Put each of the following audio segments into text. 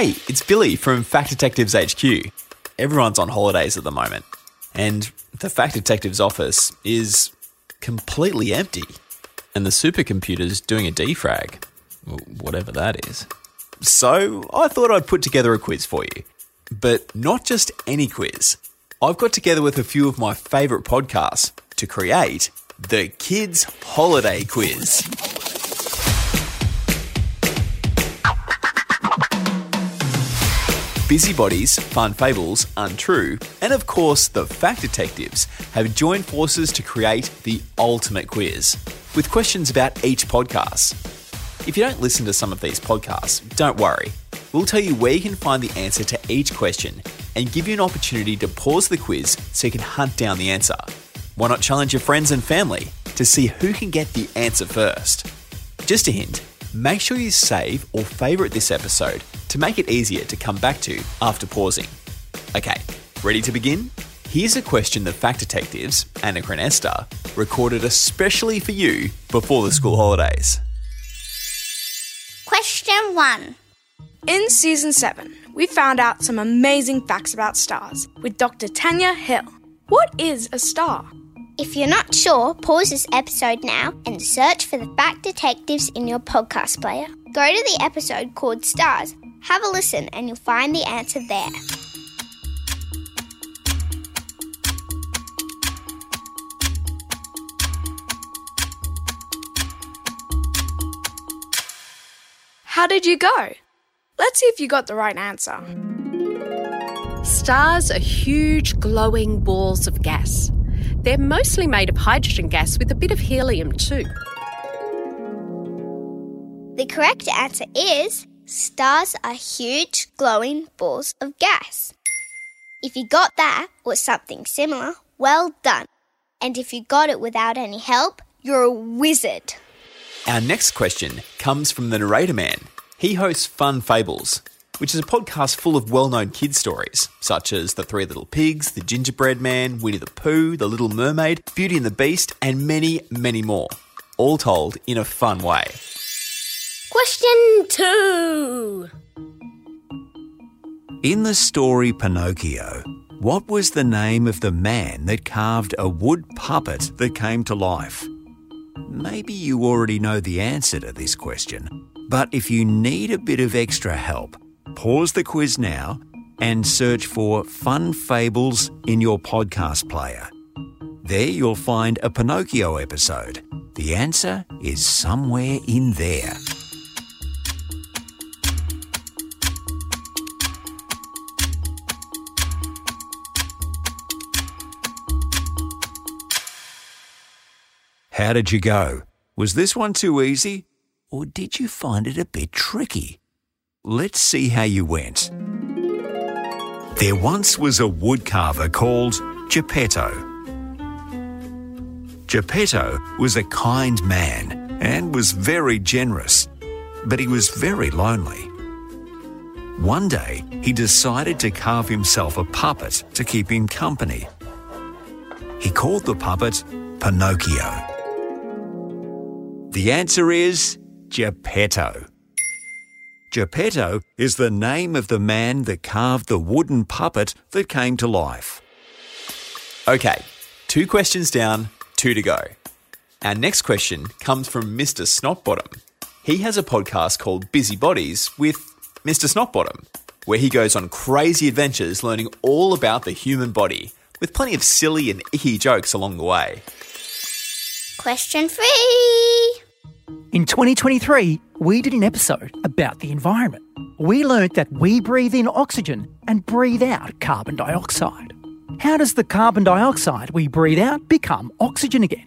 Hey, it's Billy from Fact Detectives HQ. Everyone's on holidays at the moment, and the Fact Detectives office is completely empty. And the supercomputer's doing a defrag, whatever that is. So I thought I'd put together a quiz for you. But not just any quiz. I've got together with a few of my favourite podcasts to create the Kids Holiday Quiz. Busybodies, Fun Fables, Untrue, and of course the Fact Detectives have joined forces to create the ultimate quiz with questions about each podcast. If you don't listen to some of these podcasts, don't worry. We'll tell you where you can find the answer to each question and give you an opportunity to pause the quiz so you can hunt down the answer. Why not challenge your friends and family to see who can get the answer first? Just a hint make sure you save or favourite this episode to make it easier to come back to after pausing. Okay, ready to begin? Here's a question the Fact Detectives, Annika and Esther, recorded especially for you before the school holidays. Question 1. In season 7, we found out some amazing facts about stars with Dr. Tanya Hill. What is a star? If you're not sure, pause this episode now and search for the Fact Detectives in your podcast player. Go to the episode called Stars, have a listen, and you'll find the answer there. How did you go? Let's see if you got the right answer. Stars are huge glowing balls of gas. They're mostly made of hydrogen gas with a bit of helium too. The correct answer is stars are huge glowing balls of gas. If you got that or something similar, well done. And if you got it without any help, you're a wizard. Our next question comes from the narrator man. He hosts Fun Fables, which is a podcast full of well known kid stories, such as The Three Little Pigs, The Gingerbread Man, Winnie the Pooh, The Little Mermaid, Beauty and the Beast, and many, many more, all told in a fun way. Question 2. In the story Pinocchio, what was the name of the man that carved a wood puppet that came to life? Maybe you already know the answer to this question, but if you need a bit of extra help, pause the quiz now and search for Fun Fables in your podcast player. There you'll find a Pinocchio episode. The answer is somewhere in there. How did you go? Was this one too easy? Or did you find it a bit tricky? Let's see how you went. There once was a woodcarver called Geppetto. Geppetto was a kind man and was very generous, but he was very lonely. One day, he decided to carve himself a puppet to keep him company. He called the puppet Pinocchio. The answer is Geppetto. Geppetto is the name of the man that carved the wooden puppet that came to life. Okay, two questions down, two to go. Our next question comes from Mr. Snotbottom. He has a podcast called Busy Bodies with Mr. Snotbottom, where he goes on crazy adventures learning all about the human body, with plenty of silly and icky jokes along the way. Question 3. In 2023, we did an episode about the environment. We learnt that we breathe in oxygen and breathe out carbon dioxide. How does the carbon dioxide we breathe out become oxygen again?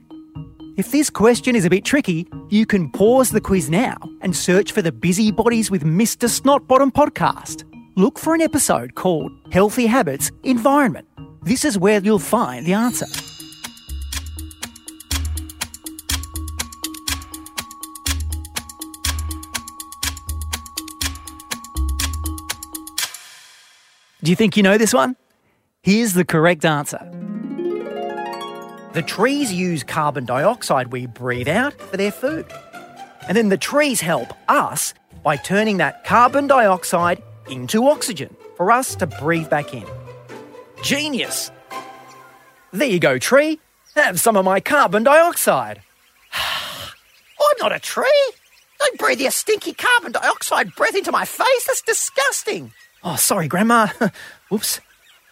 If this question is a bit tricky, you can pause the quiz now and search for the Busy Bodies with Mr. Snotbottom podcast. Look for an episode called Healthy Habits Environment. This is where you'll find the answer. Do you think you know this one? Here's the correct answer. The trees use carbon dioxide we breathe out for their food. And then the trees help us by turning that carbon dioxide into oxygen for us to breathe back in. Genius! There you go, tree. Have some of my carbon dioxide. I'm not a tree. Don't breathe your stinky carbon dioxide breath into my face. That's disgusting. Oh, sorry, Grandma. Whoops.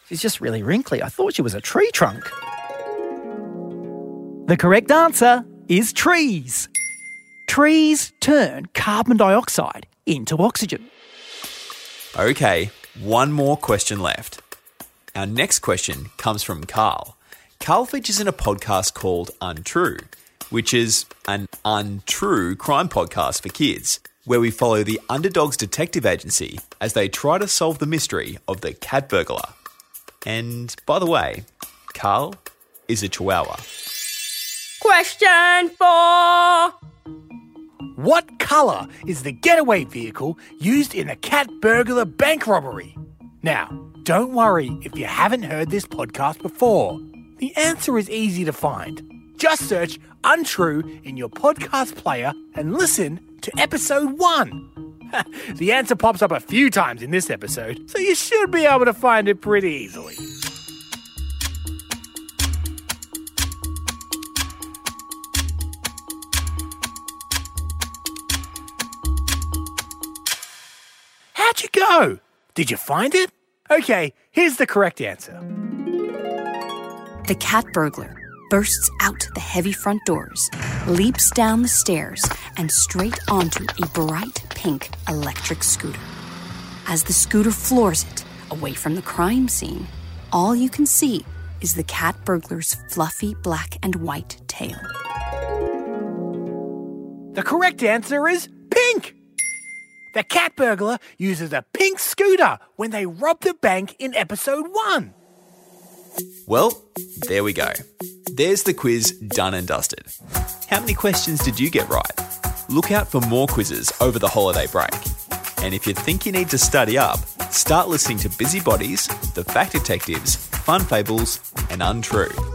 She's just really wrinkly. I thought she was a tree trunk. The correct answer is trees. Trees turn carbon dioxide into oxygen. Okay, one more question left. Our next question comes from Carl. Carl features in a podcast called Untrue, which is an untrue crime podcast for kids, where we follow the Underdogs Detective Agency as they try to solve the mystery of the cat burglar. And by the way, Carl is a chihuahua. Question four. What colour is the getaway vehicle used in the cat burglar bank robbery? Now, don't worry if you haven't heard this podcast before. The answer is easy to find. Just search Untrue in your podcast player and listen to episode one. the answer pops up a few times in this episode, so you should be able to find it pretty easily. How'd you go? Did you find it? Okay, here's the correct answer. The cat burglar bursts out the heavy front doors, leaps down the stairs, and straight onto a bright pink electric scooter. As the scooter floors it away from the crime scene, all you can see is the cat burglar's fluffy black and white tail. The correct answer is pink. The cat burglar uses a pink scooter when they rob the bank in episode one. Well, there we go. There's the quiz done and dusted. How many questions did you get right? Look out for more quizzes over the holiday break. And if you think you need to study up, start listening to Busybodies, The Fact Detectives, Fun Fables, and Untrue.